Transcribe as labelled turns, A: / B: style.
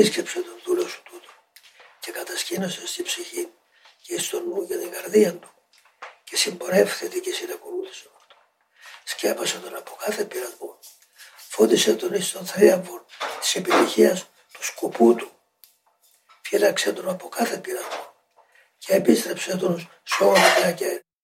A: επίσκεψε τον δούλο σου τούτο και κατασκήνωσε στη ψυχή και στον νου και την καρδία του και συμπορεύθεται και συνακολούθησε αυτό. Σκέπασε τον από κάθε πειρασμό. Φώτισε τον εις τον θρίαμβο της επιτυχίας του σκοπού του. Φύλαξε τον από κάθε πειρασμό και επίστρεψε τον σε όλα και